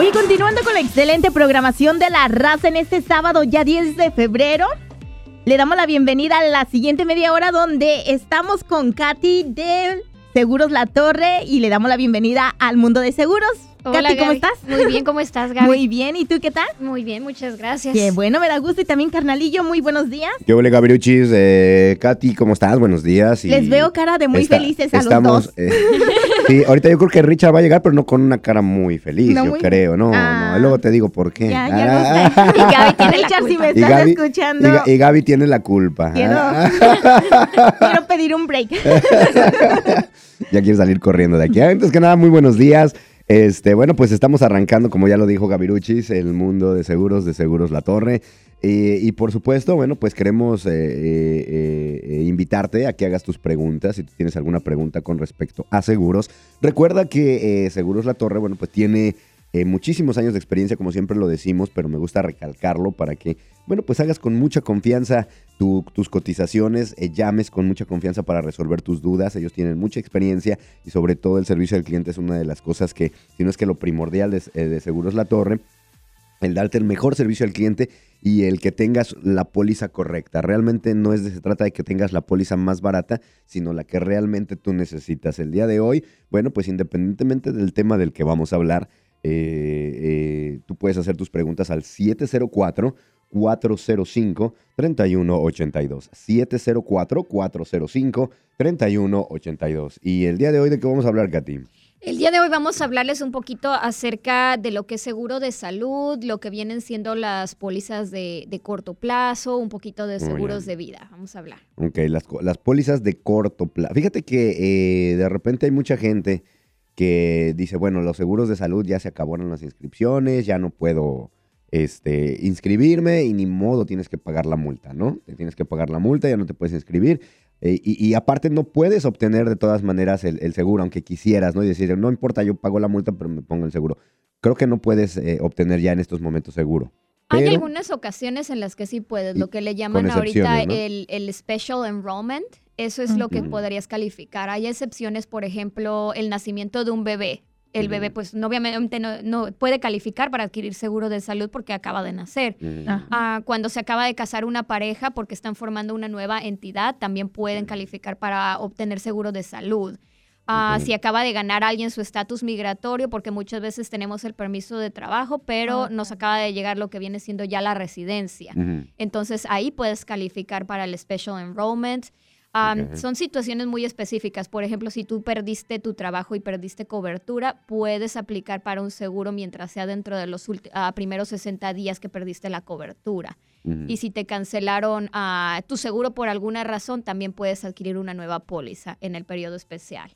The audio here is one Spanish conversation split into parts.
Oye, continuando con la excelente programación de la raza en este sábado, ya 10 de febrero, le damos la bienvenida a la siguiente media hora donde estamos con Katy de Seguros La Torre y le damos la bienvenida al mundo de seguros. Hola, Katy, ¿cómo Gaby. estás? Muy bien, ¿cómo estás, Gaby? Muy bien, ¿y tú qué tal? Muy bien, muchas gracias. Qué bueno, me da gusto. Y también, carnalillo, muy buenos días. ¿Qué huele, Gabriuchis? Eh, Katy, ¿cómo estás? Buenos días. y Les veo cara de muy está- felices a estamos, los dos. eh, sí, ahorita yo creo que Richard va a llegar, pero no con una cara muy feliz, No yo muy- creo. No, Ah. no, luego te digo por qué. Ya, ya Ah, no sé. Y Gaby tiene Richard, si me y estás Gaby- escuchando, y Ga- y Gaby tiene la culpa. Quiero- Ah, quiero pedir un break. ya quiere salir corriendo de aquí. Antes que nada, muy buenos días. Este, bueno, pues estamos arrancando, como ya lo dijo Gaviruchis, el mundo de seguros, de Seguros La Torre. Eh, y por supuesto, bueno, pues queremos eh, eh, eh, invitarte a que hagas tus preguntas. Si tú tienes alguna pregunta con respecto a seguros, recuerda que eh, Seguros La Torre, bueno, pues tiene eh, muchísimos años de experiencia, como siempre lo decimos, pero me gusta recalcarlo para que, bueno, pues hagas con mucha confianza tu- tus cotizaciones, llames con mucha confianza para resolver tus dudas. Ellos tienen mucha experiencia y sobre todo el servicio al cliente es una de las cosas que, si no es que lo primordial de Seguros La Torre, el darte el mejor servicio al cliente y el que tengas la póliza correcta. Realmente no es de, se trata de que tengas la póliza más barata, sino la que realmente tú necesitas. El día de hoy, bueno, pues independientemente del tema del que vamos a hablar, eh, eh, tú puedes hacer tus preguntas al 704 405 3182 704 405 3182 Y el día de hoy, ¿de qué vamos a hablar, Katy? El día de hoy vamos a hablarles un poquito acerca de lo que es seguro de salud, lo que vienen siendo las pólizas de, de corto plazo, un poquito de seguros de vida. Vamos a hablar. Ok, las, las pólizas de corto plazo. Fíjate que eh, de repente hay mucha gente que dice, bueno, los seguros de salud ya se acabaron las inscripciones, ya no puedo este, inscribirme y ni modo tienes que pagar la multa, ¿no? Te tienes que pagar la multa, ya no te puedes inscribir. Eh, y, y aparte no puedes obtener de todas maneras el, el seguro, aunque quisieras, ¿no? Y decir, no importa, yo pago la multa, pero me pongo el seguro. Creo que no puedes eh, obtener ya en estos momentos seguro. Hay Pero- algunas ocasiones en las que sí puedes, lo que le llaman ahorita ¿no? el, el special enrollment. Eso es lo que podrías calificar. Hay excepciones, por ejemplo, el nacimiento de un bebé. El bebé, pues, no, obviamente no, no puede calificar para adquirir seguro de salud porque acaba de nacer. Ah, cuando se acaba de casar una pareja porque están formando una nueva entidad, también pueden calificar para obtener seguro de salud. Ah. Si acaba de ganar alguien su estatus migratorio, porque muchas veces tenemos el permiso de trabajo, pero nos acaba de llegar lo que viene siendo ya la residencia. Entonces ahí puedes calificar para el Special Enrollment. Um. Son situaciones muy específicas. Por ejemplo, si tú perdiste tu trabajo y perdiste cobertura, puedes aplicar para un seguro mientras sea dentro de los ah, primeros 60 días que perdiste la cobertura. Y si te cancelaron ah, tu seguro por alguna razón, también puedes adquirir una nueva póliza en el periodo especial.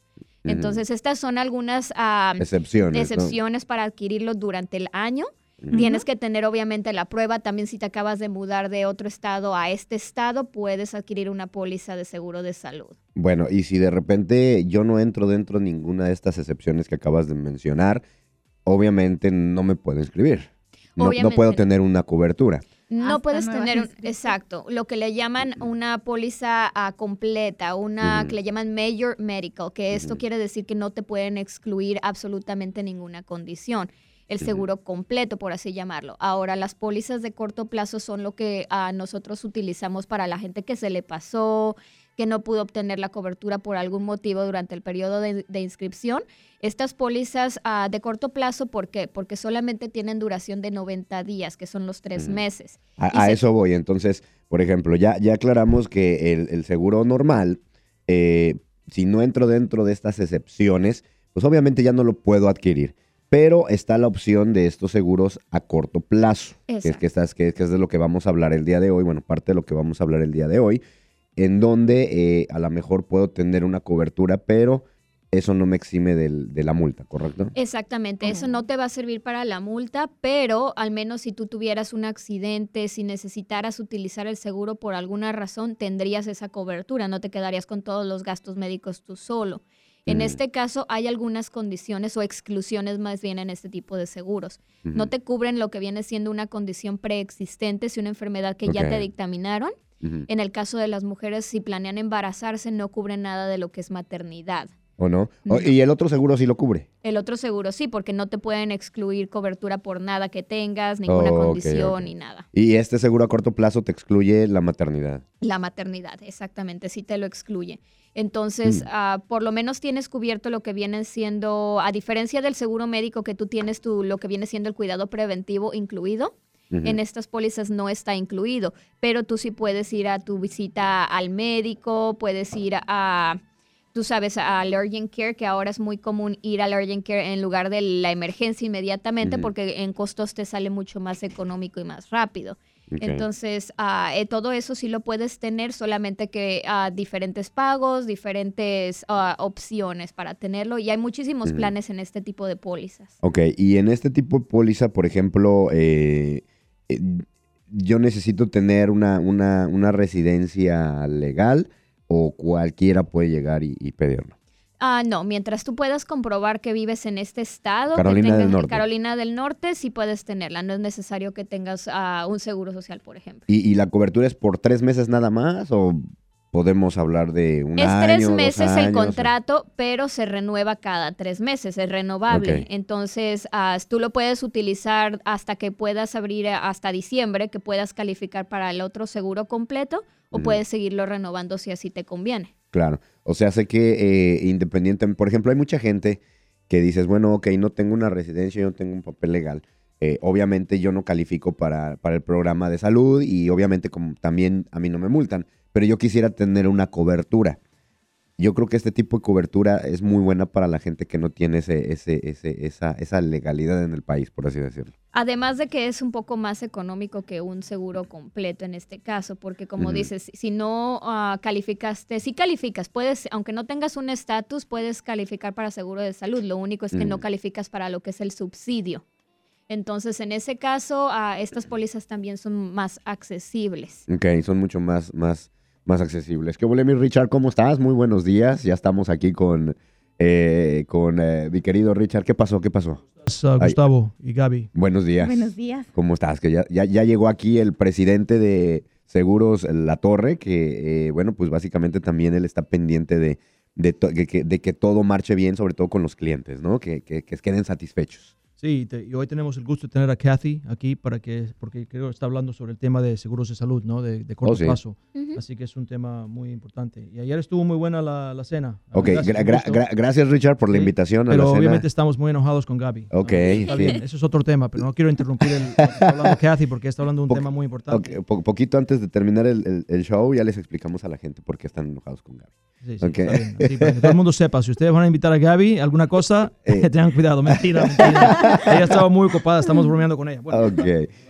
Entonces, estas son algunas ah, excepciones. ¿no? excepciones para adquirirlo durante el año. Tienes que tener obviamente la prueba. También si te acabas de mudar de otro estado a este estado, puedes adquirir una póliza de seguro de salud. Bueno, y si de repente yo no entro dentro de ninguna de estas excepciones que acabas de mencionar, obviamente no me puedo inscribir. No, puedo tener una cobertura. No Hasta puedes tener, un- exacto, lo que le llaman una póliza ah, completa, una que le llaman Major Medical, que esto quiere decir que no te pueden excluir absolutamente ninguna condición. El seguro completo, por así llamarlo. Ahora, las pólizas de corto plazo son lo que ah, nosotros utilizamos para la gente que se le pasó, que no pudo obtener la cobertura por algún motivo durante el periodo de, de inscripción. Estas pólizas ah, de corto plazo, ¿por qué? Porque solamente tienen duración de 90 días, que son los tres meses. A, a se- eso voy. Entonces, por ejemplo, ya, ya aclaramos que el, el seguro normal, eh, si no entro dentro de estas excepciones, pues obviamente ya no lo puedo adquirir. Pero está la opción de estos seguros a corto plazo, que es, que, estás, que, que es de lo que vamos a hablar el día de hoy, bueno, parte de lo que vamos a hablar el día de hoy, en donde eh, a lo mejor puedo tener una cobertura, pero eso no me exime del- de la multa, ¿correcto? Exactamente, eso no te va a servir para la multa, pero al menos si tú tuvieras un accidente, si necesitaras utilizar el seguro por alguna razón, tendrías esa cobertura, no te quedarías con todos los gastos médicos tú solo. En Mm. este caso hay algunas condiciones o exclusiones más bien en este tipo de seguros. No te cubren lo que viene siendo una condición preexistente, si una enfermedad que ya te dictaminaron. En el caso de las mujeres, si planean embarazarse, no cubre nada de lo que es maternidad. ¿O no? ¿Y el otro seguro sí lo cubre? El otro seguro sí, porque no te pueden excluir cobertura por nada que tengas, ninguna Oh, condición ni nada. Y este seguro a corto plazo te excluye la maternidad. La maternidad, exactamente, sí te lo excluye. Entonces, Mm. ah, por lo menos tienes cubierto lo que viene siendo, a diferencia del seguro médico que tú tienes tu, lo que viene siendo el cuidado preventivo incluido. En estas pólizas no está incluido, pero tú sí puedes ir a tu visita al médico, puedes ir a, tú sabes, a Allergen Care, que ahora es muy común ir a Allergen Care en lugar de la emergencia inmediatamente porque en costos te sale mucho más económico y más rápido. Entonces, eh, todo eso sí lo puedes tener, solamente que ah, diferentes pagos, diferentes ah, opciones para tenerlo. Y hay muchísimos planes en este tipo de pólizas. Ok, y en este tipo de póliza, por ejemplo, eh, eh, yo necesito tener una, una, una residencia legal o cualquiera puede llegar y, y pedirlo. Ah, no, mientras tú puedas comprobar que vives en este estado, que Carolina del tengas- Norte. Carolina del Norte, sí puedes tenerla. No es necesario que tengas ah, un seguro social, por ejemplo. ¿Y, y la cobertura es por tres meses nada más o podemos hablar de un es año? tres meses el o- contrato, pero se renueva cada tres meses, es renovable. Entonces, ah, tú lo puedes utilizar hasta que puedas abrir eh, hasta diciembre, que puedas calificar para el otro seguro completo, o puedes seguirlo renovando si así te conviene. Claro. O sea, sé que eh, independiente, por ejemplo, hay mucha gente que dices, bueno, ok, no tengo una residencia, yo no tengo un papel legal. Eh, obviamente yo no califico para, para el programa de salud y obviamente como también a mí no me multan, pero yo quisiera tener una cobertura. Yo creo que este tipo de cobertura es muy buena para la gente que no tiene ese, ese, ese, esa, esa legalidad en el país, por así decirlo. Además de que es un poco más económico que un seguro completo en este caso, porque como dices, si no ah, calificaste, si calificas, puedes, aunque no tengas un estatus, puedes calificar para seguro de salud. Lo único es que no Mm. calificas para lo que es el subsidio. Entonces, en ese caso, ah, estas pólizas también son más accesibles. Ok, son mucho más, más, más accesibles. ¿Qué huele, mi Richard? ¿Cómo estás? Muy buenos días. Ya estamos aquí con, eh, con eh, mi querido Richard. ¿Qué pasó? ¿Qué pasó? Uh, Ay. Gustavo y Gaby. Buenos días. Buenos días. ¿Cómo estás? Que ya, ya, ya llegó aquí el presidente de Seguros La Torre, que, eh, bueno, pues básicamente también él está pendiente de, de, que- de que todo marche bien, sobre todo con los clientes, ¿no? Que, que, que queden satisfechos. Sí, te- y hoy tenemos el gusto de tener a Kathy aquí para que, porque creo que está hablando sobre el tema de seguros de salud, ¿no? De, de corto Oh, sí. plazo. Ujú. Así que es un tema muy importante. Y ayer estuvo muy buena la, la cena. Ok, gracias, gra- gra- gracias Richard por la Sí, invitación a Pero la cena. obviamente estamos muy enojados con Gaby. Ok, Ah, está sí. bien, eso es otro tema, pero no quiero interrumpir el, está hablando Kathy porque está hablando de un Poc- tema muy importante. Ok, po- poquito antes de terminar el, el- el show, ya les explicamos a la gente por qué están enojados con Gaby. Sí, sí, Ok. está bien. Así, para que todo el mundo sepa, si ustedes van a invitar a Gaby alguna cosa, Eh. tengan cuidado. Mentira, mentira. Ella estaba muy ocupada, estamos bromeando con ella. Bueno, Ok.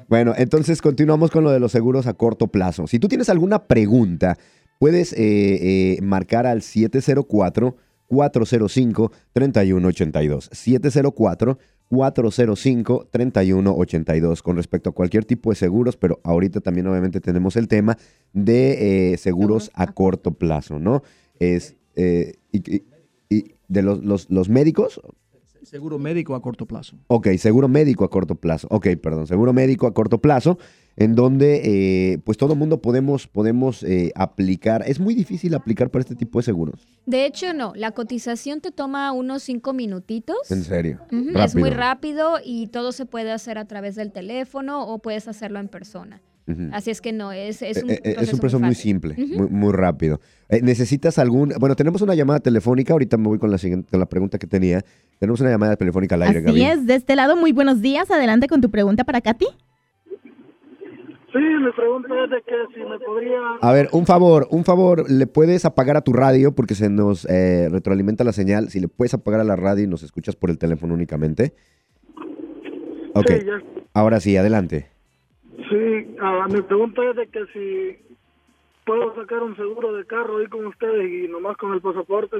Bueno, entonces continuamos con lo de los seguros a corto plazo. Si tú tienes alguna pregunta, puedes eh, eh, marcar al 704-405-3182. 704-405-3182 con respecto a cualquier tipo de seguros, pero ahorita también obviamente tenemos el tema de eh, seguros a a corto plazo, ¿no? Es, eh, y, y- y de los, los, los médicos, Seguro médico a corto plazo. Ok, seguro médico a corto plazo. Ok, perdón, seguro médico a corto plazo, en donde eh, pues todo mundo podemos, podemos eh, aplicar. Es muy difícil aplicar para este tipo de seguros. De hecho, no, la cotización te toma unos cinco minutitos. En serio. Es muy rápido y todo se puede hacer a través del teléfono o puedes hacerlo en persona. Así es que no, es, es un Eh, eh, proceso, proceso muy, simple, muy, muy rápido. Eh, ¿Necesitas algún...? Bueno, tenemos una llamada telefónica. Ahorita me voy con la, siguiente, con la pregunta que tenía. Tenemos una llamada telefónica al aire, Así Gaby. es, de este lado, muy buenos días. Adelante con tu pregunta para Katy. Sí, mi pregunta es de que si me podría... A ver, un favor, un favor, ¿le puedes apagar a tu radio? Porque se nos eh, retroalimenta la señal. Si le puedes apagar a la radio y nos escuchas por el teléfono únicamente. Ok, Sí, ya- ahora sí, adelante. Ah, mi pregunta es de que si puedo sacar un seguro de carro ahí con ustedes y nomás con el pasaporte.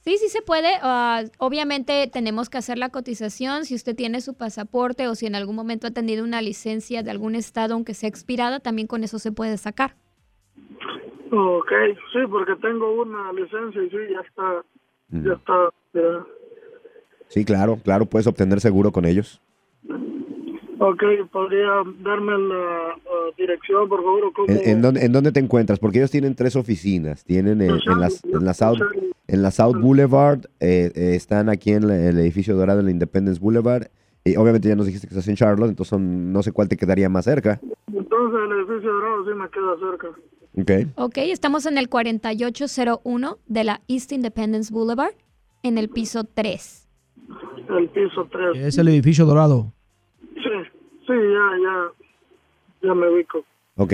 Sí, sí se puede. ah, obviamente tenemos que hacer la cotización. Si usted tiene su pasaporte o si en algún momento ha tenido una licencia de algún estado, aunque sea expirada, también con eso se puede sacar. Ok, sí, porque tengo una licencia y sí, ya está, Mm. ya está. ya. Sí, claro, claro, puedes obtener seguro con ellos. Ok, ¿podría darme la dirección, por favor? cómo? ¿En, en dónde, en dónde te encuentras? Porque ellos tienen tres oficinas. Tienen en, en las, en la South, en la South Boulevard. eh, eh, están aquí en la- el edificio dorado en la Independence Boulevard. Y obviamente ya nos dijiste que estás en Charlotte, entonces son- no sé cuál te quedaría más cerca. Entonces el edificio dorado sí me queda cerca. Ok. Ok, estamos en el 4801 de la East Independence Boulevard, en el piso 3. El piso 3. Es el edificio dorado. Sí, ya, ya, ya me ubico. Ok.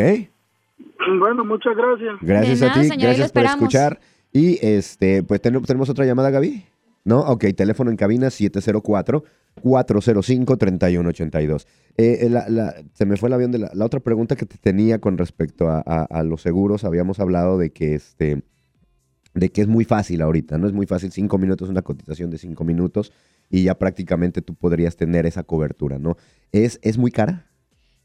Bueno, muchas gracias. Gracias a ti, señor, gracias por escuchar. Y este, pues ten- tenemos otra llamada, Gaby. ¿No? Ok, teléfono en cabina 704-405-3182. Eh, eh, la- la- se me fue el avión de la, la otra pregunta que te tenía con respecto a, a- a los seguros. Habíamos hablado de que este de que es muy fácil ahorita, ¿no? Es muy fácil, cinco minutos, una cotización de cinco minutos y ya prácticamente tú podrías tener esa cobertura, ¿no? ¿Es, es muy cara?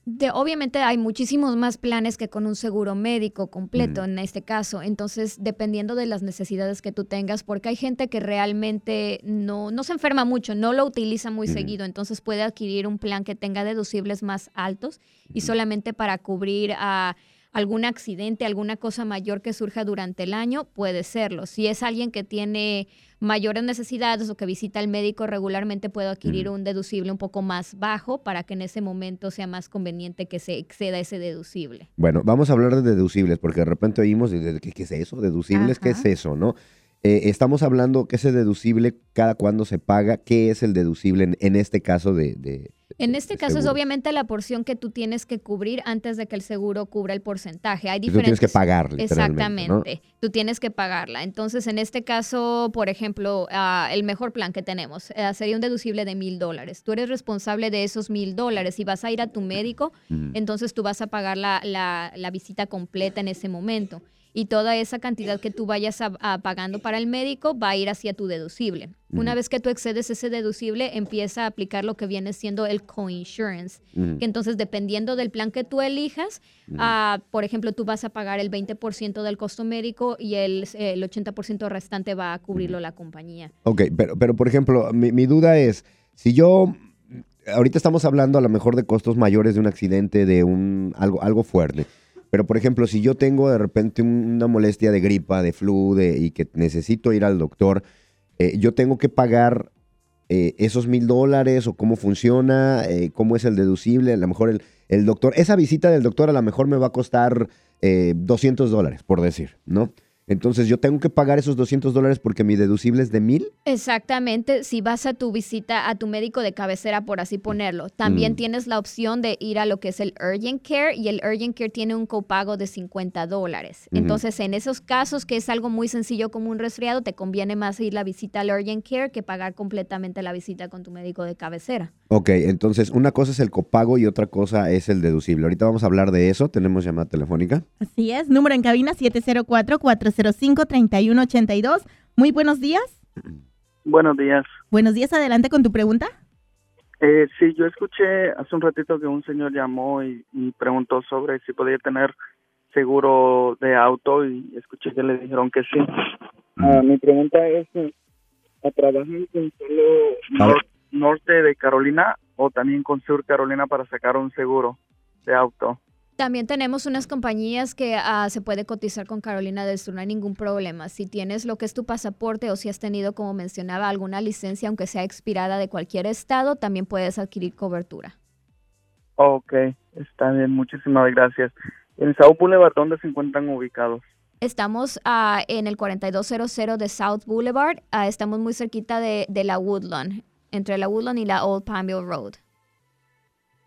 De, obviamente hay muchísimos más planes que con un seguro médico completo en este caso. Entonces, dependiendo de las necesidades que tú tengas, porque hay gente que realmente no, no se enferma mucho, no lo utiliza muy seguido, entonces puede adquirir un plan que tenga deducibles más altos y solamente para cubrir a algún accidente, alguna cosa mayor que surja durante el año, puede serlo. Si es alguien que tiene mayores necesidades o que visita al médico regularmente, puede adquirir un deducible un poco más bajo para que en ese momento sea más conveniente que se exceda ese deducible. Bueno, vamos a hablar de deducibles, porque de repente oímos, ¿qué, qué es eso? ¿Deducibles? ¿Qué es eso? ¿No? Eh, estamos hablando que ese deducible, cada cuándo se paga, ¿qué es el deducible en, en este caso de... de- En este caso es obviamente la porción que tú tienes que cubrir antes de que el seguro cubra el porcentaje. Hay Que tú tienes que diferentes pagar, literalmente, ¿no? Exactamente, tú tienes que pagarla. Entonces, en este caso, por ejemplo, ah, el mejor plan que tenemos ah, sería un deducible de mil dólares. Tú eres responsable de esos mil dólares y vas a ir a tu médico, entonces tú vas a pagar la, la- la visita completa en ese momento. Y toda esa cantidad que tú vayas a- a pagando para el médico va a ir hacia tu deducible. Una vez que tú excedes ese deducible, empieza a aplicar lo que viene siendo el coinsurance. Que entonces, dependiendo del plan que tú elijas, ah, por ejemplo, tú vas a pagar el 20% del costo médico y el, el 80% restante va a cubrirlo la compañía. Ok, pero, pero por ejemplo, mi, mi duda es, si yo, ahorita estamos hablando a lo mejor de costos mayores de un accidente, de un algo, algo fuerte, pero por ejemplo, si yo tengo de repente un- una molestia de gripa, de flu, de, y que necesito ir al doctor, eh, yo tengo que pagar eh, esos mil dólares o cómo funciona, eh, cómo es el deducible, a lo mejor el, el doctor, esa visita del doctor a lo mejor me va a costar eh, 200 dólares, por decir, ¿no? Entonces yo tengo que pagar esos 200 dólares porque mi deducible es de mil. Exactamente, si vas a tu visita a tu médico de cabecera, por así ponerlo, también Mm. tienes la opción de ir a lo que es el Urgent Care y el Urgent Care tiene un copago de 50 dólares. Entonces, en esos casos que es algo muy sencillo como un resfriado, te conviene más ir la visita al Urgent Care que pagar completamente la visita con tu médico de cabecera. Ok, entonces una cosa es el copago y otra cosa es el deducible. Ahorita vamos a hablar de eso. Tenemos llamada telefónica. Así es, número en cabina 704-405-3182. Muy buenos días. Buenos días. Buenos días, adelante con tu pregunta. Eh, sí, yo escuché hace un ratito que un señor llamó y, y preguntó sobre si podía tener seguro de auto y escuché que le dijeron que sí. Ah, mi pregunta es, ¿trabajan con solo nor- norte de Carolina o también con sur Carolina para sacar un seguro de auto? También tenemos unas compañías que ah, se puede cotizar con Carolina del Sur, no hay ningún problema. Si tienes lo que es tu pasaporte o si has tenido, como mencionaba, alguna licencia, aunque sea expirada de cualquier estado, también puedes adquirir cobertura. Ok, está bien, muchísimas gracias. En South Boulevard, ¿dónde se encuentran ubicados? Estamos ah, en el 4200 de South Boulevard, ah, estamos muy cerquita de, de la Woodlawn, entre la Woodlawn y la Old Palmville Road.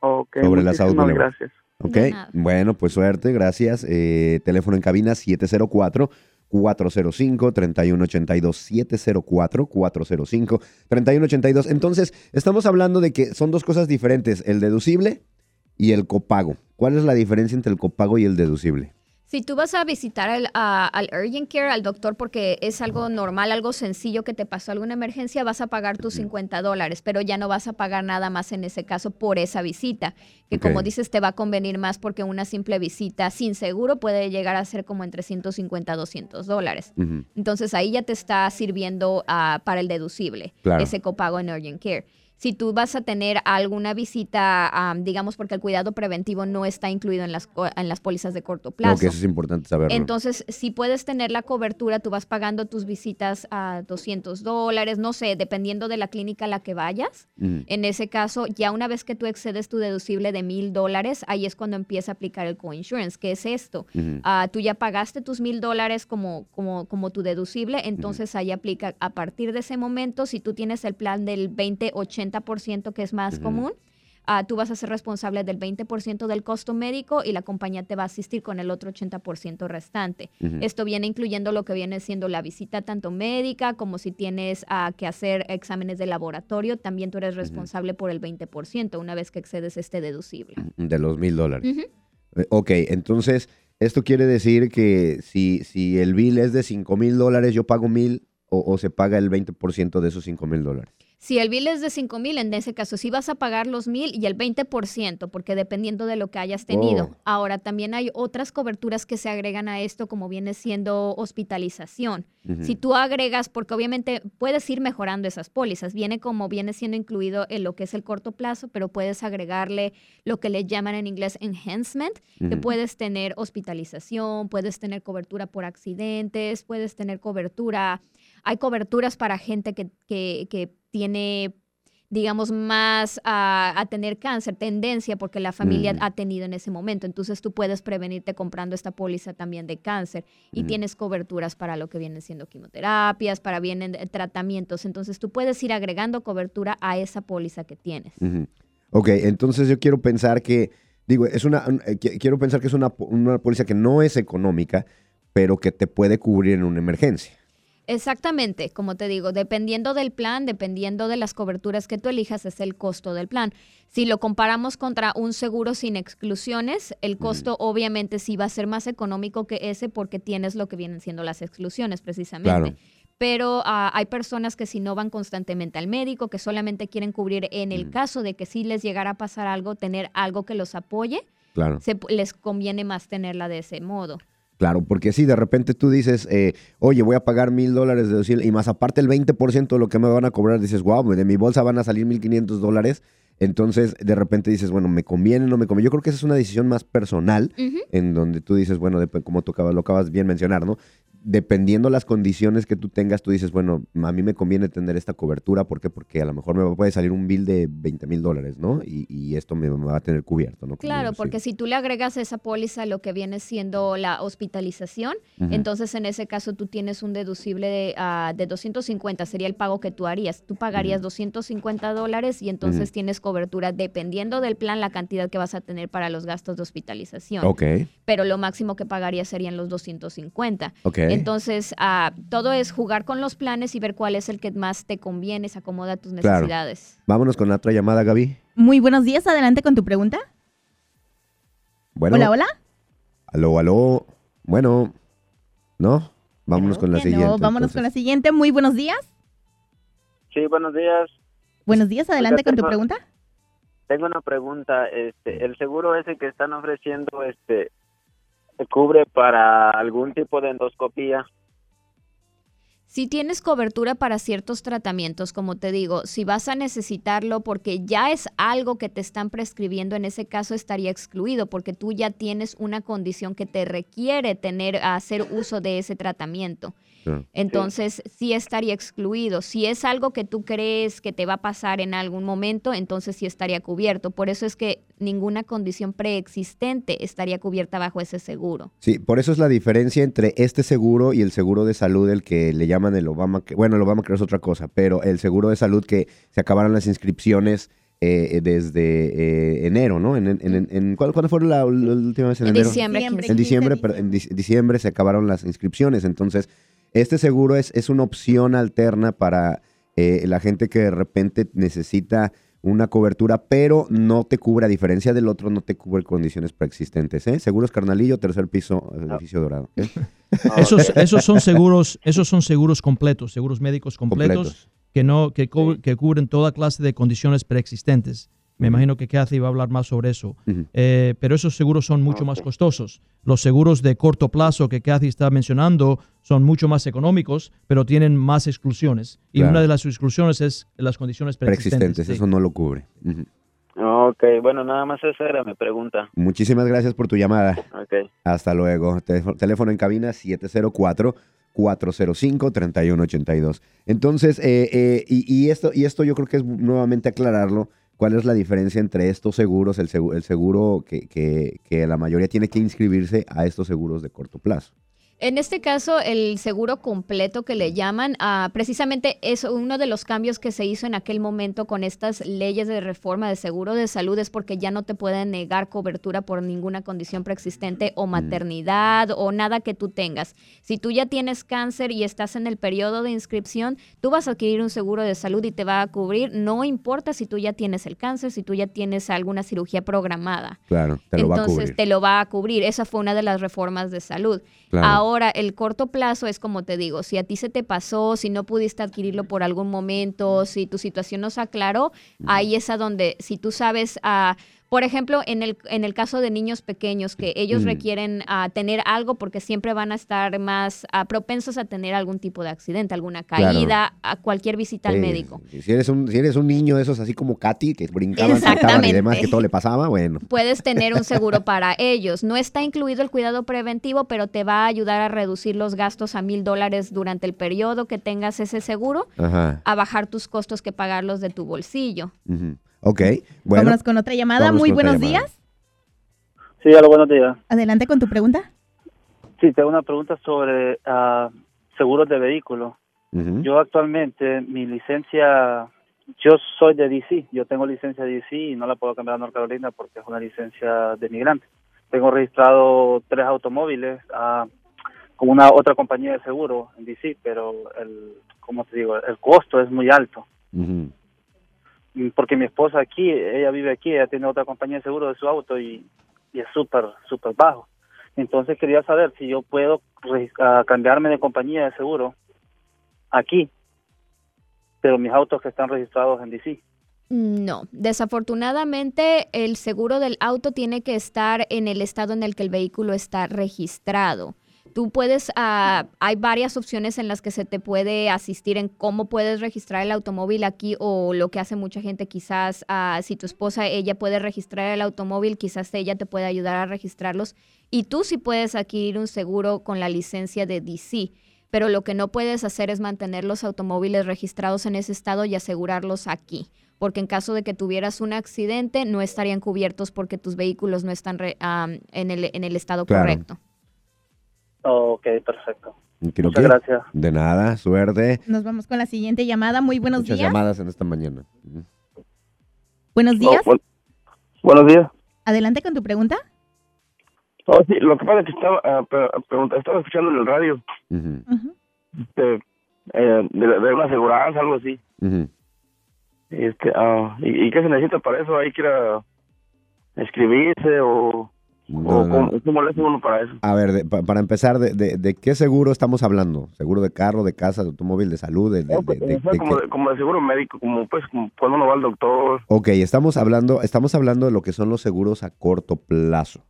Ok, Sobre la South muchísimas Boulevard. Ok, bueno, pues suerte, gracias. Eh, teléfono en cabina 704. 405-3182, 704-405-3182. Entonces, estamos hablando de que son dos cosas diferentes, el deducible y el copago. ¿Cuál es la diferencia entre el copago y el deducible? Si tú vas a visitar al, a- al urgent care, al doctor, porque es algo normal, algo sencillo que te pasó alguna emergencia, vas a pagar tus 50 dólares, pero ya no vas a pagar nada más en ese caso por esa visita, que como dices te va a convenir más porque una simple visita sin seguro puede llegar a ser como entre 150 a 200 dólares. Entonces ahí ya te está sirviendo ah, para el deducible, Claro. ese copago en urgent care. Si tú vas a tener alguna visita, am, digamos, porque el cuidado preventivo no está incluido en las, en las pólizas de corto plazo. No, que eso es importante saberlo. Entonces, si puedes tener la cobertura, tú vas pagando tus visitas a 200 dólares, no sé, dependiendo de la clínica a la que vayas. En ese caso, ya una vez que tú excedes tu deducible de mil dólares, ahí es cuando empieza a aplicar el coinsurance. ¿Qué es esto? Ah, tú ya pagaste tus mil dólares como, como, como tu deducible, entonces ahí aplica a partir de ese momento, si tú tienes el plan del 20-80% que es más común, ah, tú vas a ser responsable del 20% del costo médico y la compañía te va a asistir con el otro 80% restante. Esto viene incluyendo lo que viene siendo la visita tanto médica como si tienes ah, que hacer exámenes de laboratorio, también tú eres responsable por el 20% una vez que excedes este deducible. De los mil dólares. Ujú. Eh, Ok, entonces, esto quiere decir que si, si el bill es de cinco mil dólares, yo pago mil o, o se paga el 20% de esos cinco mil dólares. Si el bill es de 5 mil, en ese caso sí vas a pagar los mil y el 20%, porque dependiendo de lo que hayas tenido. Oh. Ahora, también hay otras coberturas que se agregan a esto, como viene siendo hospitalización. Si tú agregas, porque obviamente puedes ir mejorando esas pólizas, viene como viene siendo incluido en lo que es el corto plazo, pero puedes agregarle lo que le llaman en inglés enhancement, que puedes tener hospitalización, puedes tener cobertura por accidentes, puedes tener cobertura, hay coberturas para gente que, que, que tiene digamos, más a, a tener cáncer, tendencia porque la familia Mm. ha tenido en ese momento. Entonces tú puedes prevenirte comprando esta póliza también de cáncer y tienes coberturas para lo que vienen siendo quimioterapias, para vienen eh, tratamientos. Entonces tú puedes ir agregando cobertura a esa póliza que tienes. Ujú. Ok, entonces yo quiero pensar que, digo, es una, un- eh, qui- quiero pensar que es una, una póliza que no es económica, pero que te puede cubrir en una emergencia. Exactamente, como te digo, dependiendo del plan, dependiendo de las coberturas que tú elijas, es el costo del plan. Si lo comparamos contra un seguro sin exclusiones, el costo obviamente sí va a ser más económico que ese porque tienes lo que vienen siendo las exclusiones precisamente. Claro. Pero ah, hay personas que si no van constantemente al médico, que solamente quieren cubrir en el Mm. caso de que sí les llegara a pasar algo, tener algo que los apoye, Claro. se, les conviene más tenerla de ese modo. Claro, porque si de repente tú dices, eh, oye, voy a pagar mil dólares de deducible y más aparte el 20% de lo que me van a cobrar, dices, wow, de mi bolsa van a salir 1.500 dólares. Entonces, de repente dices, bueno, ¿me conviene o no me conviene? Yo creo que esa es una decisión más personal, en donde tú dices, bueno, dep- como tú lo acabas bien mencionar, ¿no? Dependiendo las condiciones que tú tengas, tú dices, bueno, a mí me conviene tener esta cobertura, ¿por qué? Porque a lo mejor me puede salir un bill de 20 mil dólares, ¿no? Y, y esto me, va a tener cubierto, ¿no? Claro, porque si tú le agregas a esa póliza lo que viene siendo la hospitalización, entonces en ese caso tú tienes un deducible de, ah, de 250, sería el pago que tú harías. Tú pagarías 250 dólares y entonces tienes cobertura dependiendo del plan, la cantidad que vas a tener para los gastos de hospitalización. Ok, Pero lo máximo que pagarías serían los 250. ok. Entonces, ah, todo es jugar con los planes y ver cuál es el que más te conviene, se acomoda a tus Claro. necesidades. Vámonos con la otra llamada, Gaby. Muy buenos días, adelante con tu pregunta. Bueno, hola, hola. Aló, aló. Bueno, ¿no? Vámonos Creo con la siguiente. no, vámonos con la siguiente. Muy buenos días. Sí, buenos días. Buenos días, adelante con tu pregunta. Tengo una pregunta. Este, el seguro ese que están ofreciendo, este, cubre para algún tipo de endoscopía. Si tienes cobertura para ciertos tratamientos, como te digo, si vas a necesitarlo porque ya es algo que te están prescribiendo, en ese caso estaría excluido porque tú ya tienes una condición que te requiere tener hacer uso de ese tratamiento. Claro. Entonces, sí estaría excluido. Si es algo que tú crees que te va a pasar en algún momento, entonces sí estaría cubierto. Por eso es que ninguna condición preexistente estaría cubierta bajo ese seguro. Sí, por eso es la diferencia entre este seguro y el seguro de salud, el que le llaman el Obama. Bueno, el Obama es otra cosa, pero el seguro de salud que se acabaron las inscripciones eh, desde eh, enero, ¿no? En, en- en- en- ¿cuál- ¿Cuándo fue la, la última vez en, En enero? diciembre, Diciembre. 15. En diciembre, 15 de pero en dic- diciembre se acabaron las inscripciones. Entonces, este seguro es, es una opción alterna para eh, la gente que de repente necesita una cobertura, pero no te cubre, a diferencia del otro, no te cubre condiciones preexistentes. ¿eh? Seguros Carnalillo, tercer piso, edificio dorado. ¿eh? Esos, esos son seguros, esos son seguros completos, seguros médicos completos, Completos. que no, que, cu- que cubren toda clase de condiciones preexistentes. Me imagino que Kathy va a hablar más sobre eso. Eh, pero esos seguros son mucho más costosos. Los seguros de corto plazo que Kathy está mencionando son mucho más económicos, pero tienen más exclusiones. Y Claro. una de las exclusiones es las condiciones. Preexistentes, sí. eso no lo cubre. Ujú. Ok, bueno, nada más esa era mi pregunta. Muchísimas gracias por tu llamada. Ok. Hasta luego. Teléfono, en cabina 704-405-3182. Entonces, eh, eh, y, y esto, y esto yo creo que es nuevamente aclararlo. ¿Cuál es la diferencia entre estos seguros, el seguro, el seguro que, que- que la mayoría tiene que inscribirse a estos seguros de corto plazo? En este caso, el seguro completo que le llaman, ah, precisamente es uno de los cambios que se hizo en aquel momento con estas leyes de reforma de seguro de salud, es porque ya no te pueden negar cobertura por ninguna condición preexistente o maternidad o nada que tú tengas. Si tú ya tienes cáncer y estás en el periodo de inscripción, tú vas a adquirir un seguro de salud y te va a cubrir, no importa si tú ya tienes el cáncer, si tú ya tienes alguna cirugía programada. Claro, te lo va a Entonces cubrir. te lo va a cubrir. Esa fue una de las reformas de salud. Claro. Ahora, el corto plazo es como te digo, si a ti se te pasó, si no pudiste adquirirlo por algún momento, si tu situación no se aclaró, ahí es a donde, si tú sabes, ah, por ejemplo, en el, en el caso de niños pequeños, que ellos Mm. requieren ah, tener algo porque siempre van a estar más ah, propensos a tener algún tipo de accidente, alguna Claro. caída, a cualquier visita al médico. Si eres, un, si eres un niño de esos así como Katy, que brincaban, saltaban y demás, que todo le pasaba, bueno. puedes tener un seguro para ellos. No está incluido el cuidado preventivo, pero te va a ayudar a reducir los gastos a mil dólares durante el periodo que tengas ese seguro, Ajá. a bajar tus costos que pagarlos de tu bolsillo. ujú. Ok, bueno. Vámonos con otra llamada. vámonos Muy buenos llamada. días. Sí, hola, buenos días. Adelante con tu pregunta. Sí, tengo una pregunta sobre ah, seguros de vehículos. Yo actualmente, mi licencia, yo soy de DC, yo tengo licencia de DC y no la puedo cambiar a North Carolina porque es una licencia de migrante. Tengo registrado tres automóviles ah, con una otra compañía de seguro en DC, pero el, ¿cómo te digo? El costo es muy alto. Ujú. Mm, Porque mi esposa aquí, ella vive aquí, ella tiene otra compañía de seguro de su auto y, es súper, súper bajo. Entonces quería saber si yo puedo cambiarme de compañía de seguro aquí, pero mis autos que están registrados en DC. No, desafortunadamente el seguro del auto tiene que estar en el estado en el que el vehículo está registrado. Tú puedes, ah, hay varias opciones en las que se te puede asistir en cómo puedes registrar el automóvil aquí o lo que hace mucha gente quizás, ah, si tu esposa, ella puede registrar el automóvil, quizás ella te puede ayudar a registrarlos y tú sí puedes adquirir un seguro con la licencia de DC. Pero lo que no puedes hacer es mantener los automóviles registrados en ese estado y asegurarlos aquí porque en caso de que tuvieras un accidente no estarían cubiertos porque tus vehículos no están re- am, en, el, en el estado Claro. correcto. Ok, perfecto. Creo Muchas que- gracias. De nada, suerte. Nos vamos con la siguiente llamada. Muy buenos Muchas días. llamadas en esta mañana. Buenos días. Oh, bu- buenos días. Adelante con tu pregunta. Oh, sí, lo que pasa es que estaba, pre- pregunta- estaba escuchando en el radio de, eh, de, de una aseguranza, algo así. Este, ah, ¿y, y qué se necesita para eso? ¿Hay que ir a escribirse o, No, o no. cómo, cómo le hace uno para eso? A ver, de- pa- para empezar, de, de- de qué seguro estamos hablando? ¿Seguro de carro, de casa, de automóvil, de salud? De, No, pues, como, de, como de seguro médico, como pues como cuando uno va al doctor. Ok, estamos hablando, estamos hablando de lo que son los seguros a corto plazo.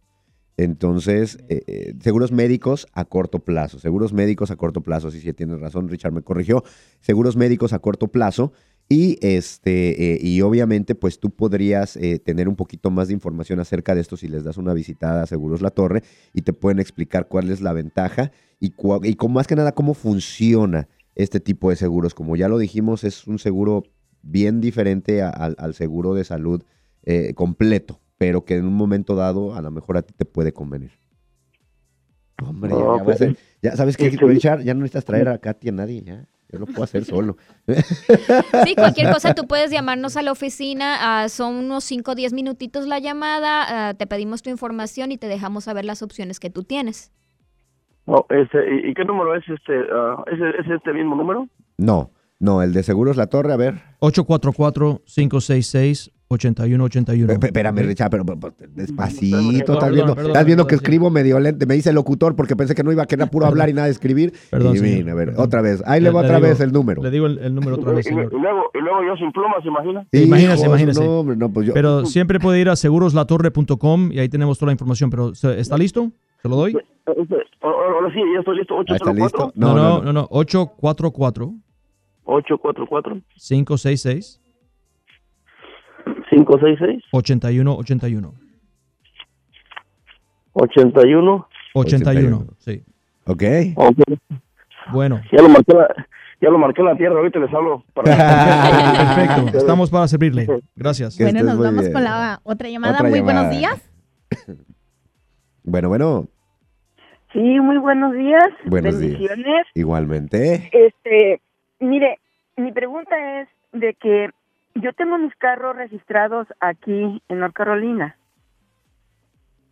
Entonces, eh, eh, seguros médicos a corto plazo. Seguros médicos a corto plazo. Sí, sí, tienes razón, Richard me corrigió. Seguros médicos a corto plazo. Y este, eh, y obviamente, pues tú podrías eh, tener un poquito más de información acerca de esto si les das una visitada a Seguros La Torre y te pueden explicar cuál es la ventaja y, y con más que nada cómo funciona este tipo de seguros. Como ya lo dijimos, es un seguro bien diferente a- al, al seguro de salud eh, completo, pero que en un momento dado a lo mejor a ti te puede convenir. Hombre, ya, Ok. hacer- ya sabes que. Richard, ya no necesitas traer a Katy a nadie, ya. Yo lo puedo hacer solo. Sí, cualquier cosa tú puedes llamarnos a la oficina, ah, son unos 5 o 10 minutitos la llamada, ah, te pedimos tu información y te dejamos saber las opciones que tú tienes. Oh, este, ¿y, qué número es este? ah, ¿es, ¿Es este mismo número? No, no, el de Seguros La Torre, a ver. 8181. Pe- Espérame, Richard, pero, pero- pero despacito. Perdón, estás perdón, viendo, perdón, estás viendo que sí. escribo medio lento. Me dice locutor porque pensé que no iba a querer puro hablar y nada de escribir. Perdón, y mira, a ver, perdón. otra vez. Ahí le va otra digo- vez el número. Le digo el, el número otra vez, y, señor. y luego, y luego yo sin pluma, ¿se imagina? Imagínese, Hijos, imagínese. No, hombre, no, pues yo. Pero siempre puede ir a seguroslatorre.com y ahí tenemos toda la información. Pero ¿se- ¿está listo? ¿Se lo doy? Ahora ahora sí, ya estoy listo. Ahí está 804 listo. No, no, no, no. 844 844 566 566 8181. 81. 81, sí. Ok. Bueno. Ya lo marqué, la- ya lo marqué en la tierra, ahorita les hablo. Perfecto. Estamos para servirle. Gracias. Que Bueno, nos vamos bien. con la otra llamada. Otra Muy buenos días. Bueno, bueno, Sí, muy buenos días. Buenos días. Igualmente. Este, mire, mi pregunta es de que yo tengo mis carros registrados aquí en North Carolina.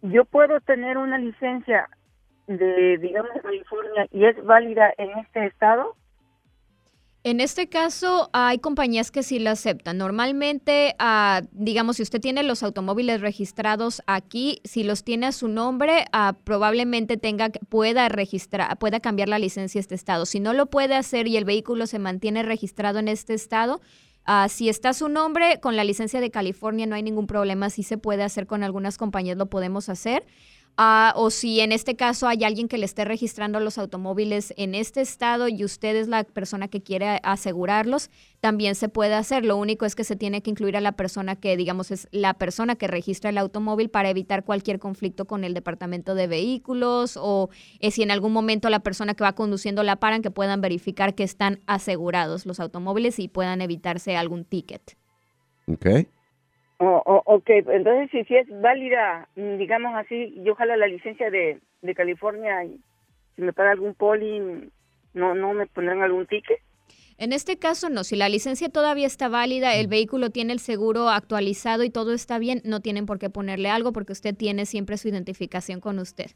Yo puedo tener una licencia de, digamos, California y es válida en este estado. En este caso, hay compañías que sí la aceptan. Normalmente, ah, digamos, si usted tiene los automóviles registrados aquí, si los tiene a su nombre, ah, probablemente tenga, pueda registrar, pueda cambiar la licencia a este estado. Si no lo puede hacer y el vehículo se mantiene registrado en este estado, ah, si está su nombre con la licencia de California, no hay ningún problema. Sí se puede hacer con algunas compañías, lo podemos hacer. Ah, o si en este caso hay alguien que le esté registrando los automóviles en este estado y usted es la persona que quiere asegurarlos, también se puede hacer. Lo único es que se tiene que incluir a la persona que, digamos, es la persona que registra el automóvil para evitar cualquier conflicto con el departamento de vehículos o eh, si en algún momento la persona que va conduciendo la paran, que puedan verificar que están asegurados los automóviles y puedan evitarse algún ticket. Ok. O, o, ok, entonces si, si es válida, mm, digamos así, yo jalo la licencia de, de California y si me paga algún poli, no, no me pondrán algún ticket. En este caso no, si la licencia todavía está válida, el vehículo tiene el seguro actualizado y todo está bien, no tienen por qué ponerle algo porque usted tiene siempre su identificación con usted.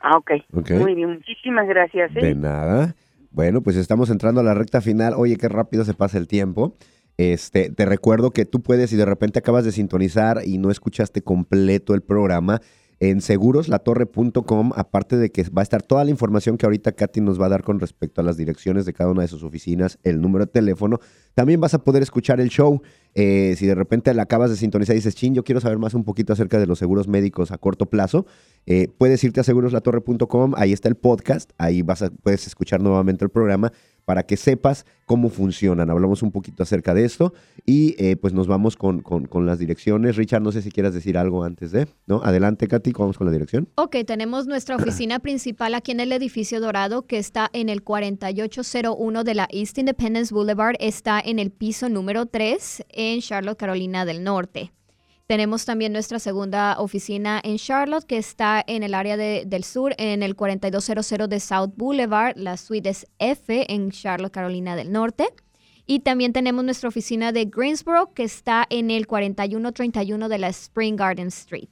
Ah, ok. Ok. Muy bien, muchísimas gracias. ¿eh? De nada. Bueno, pues estamos entrando a la recta final. Oye, qué rápido se pasa el tiempo. Este, te recuerdo que tú puedes, si de repente acabas de sintonizar y no escuchaste completo el programa, en seguroslatorre.com, aparte de que va a estar toda la información que ahorita Katy nos va a dar con respecto a las direcciones de cada una de sus oficinas, el número de teléfono, también vas a poder escuchar el show. Eh, si de repente la acabas de sintonizar y dices, chin, yo quiero saber más un poquito acerca de los seguros médicos a corto plazo, eh, puedes irte a seguroslatorre.com, ahí está el podcast, ahí vas a, puedes escuchar nuevamente el programa para que sepas cómo funcionan. Hablamos un poquito acerca de esto y eh, pues nos vamos con, con- las direcciones. Richard, no sé si quieras decir algo antes de, ¿no? Adelante, Katy, vamos con la dirección. Ok, tenemos nuestra oficina principal aquí en el edificio dorado que está en el 4801 de la East Independence Boulevard, está en el piso número 3 en Charlotte, Carolina del Norte. Tenemos también nuestra segunda oficina en Charlotte, que está en el área de- del sur, en el 4200 de South Boulevard. La suite es F en Charlotte, Carolina del Norte. Y también tenemos nuestra oficina de Greensboro, que está en el 4131 de la Spring Garden Street.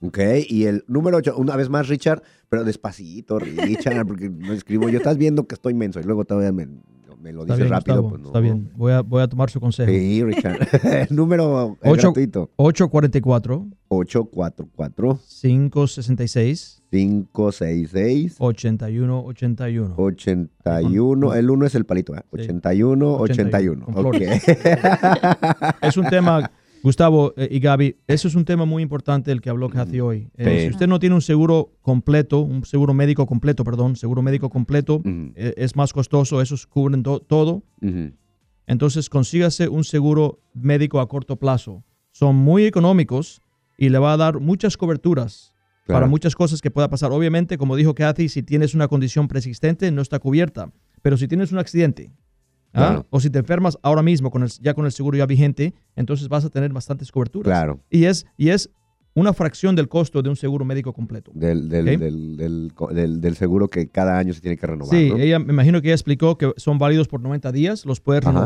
Ok, y el número 8, una vez más, Richard, pero despacito, Richard, porque no escribo yo. Estás viendo que estoy menso y luego todavía me, me lo bien, rápido. Gustavo, pues no. está bien. Voy a, voy a tomar su consejo. Sí, Richard. el número es Ocho- gratuito. 844 844 566 566 8181. 81. El 1 es el palito, ¿eh? 81, 81. con Ok. flores. Es un tema, Gustavo eh, y Gaby, eso es un tema muy importante el que habló Kathy hoy. Eh, Sí. Si usted no tiene un seguro completo, un seguro médico completo, perdón, seguro médico completo, eh, es más costoso, esos cubren to- todo. Entonces consígase un seguro médico a corto plazo. Son muy económicos y le va a dar muchas coberturas Claro. para muchas cosas que pueda pasar. Obviamente, como dijo Kathy, si tienes una condición persistente no está cubierta, pero si tienes un accidente ¿ah? O si te enfermas ahora mismo con el, ya con el seguro ya vigente, entonces vas a tener bastantes coberturas. Claro. Y es, y es una fracción del costo de un seguro médico completo. Del, del, del, del, co- del- del seguro que cada año se tiene que renovar. Sí, ¿no? ella me imagino que ella explicó que son válidos por 90 días, los puedes Ajá.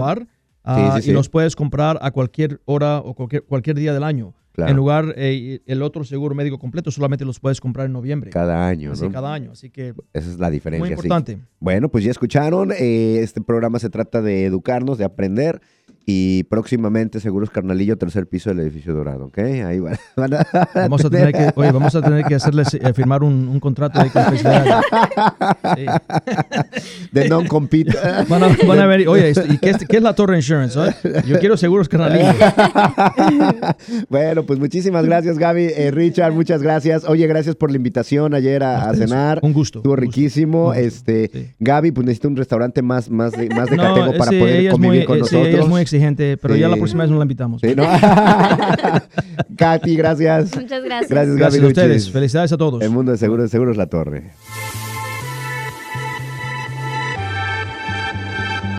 Sí, ah, sí, sí. y los puedes comprar a cualquier hora o cualquier, cualquier día del año. Claro. En lugar, eh, el otro seguro médico completo solamente los puedes comprar en noviembre. Cada año, Así, ¿no? cada año. Así que Esa es la diferencia. Muy importante. Bueno, pues ya escucharon. eh, este programa se trata de educarnos, de aprender. Y próximamente Seguros Carnalillo, tercer piso del edificio dorado, ¿ok? Ahí van, van a, Vamos a tener que, oye, vamos a tener que hacerles eh, firmar un, un contrato ahí con. Sí. de non-compete. Van a, van a ver, oye, esto- ¿y qué es, qué es la Torre Insurance? eh? Yo quiero seguros carnalillo. bueno, pues muchísimas gracias, Gaby. Eh, Richard, muchas gracias. Oye, gracias por la invitación ayer a, a cenar. Un gusto. Estuvo riquísimo. Este, Gaby, pues necesita un restaurante más, más de, más de catego eh, para sí, poder convivir muy, con nosotros. es muy exigente, pero ya la próxima vez nos la invitamos. Sí, ¿no? Katy, gracias. Muchas gracias. Gracias, Gaby. Gracias a ustedes. Felicidades a todos. El mundo de seguros, de seguros La Torre.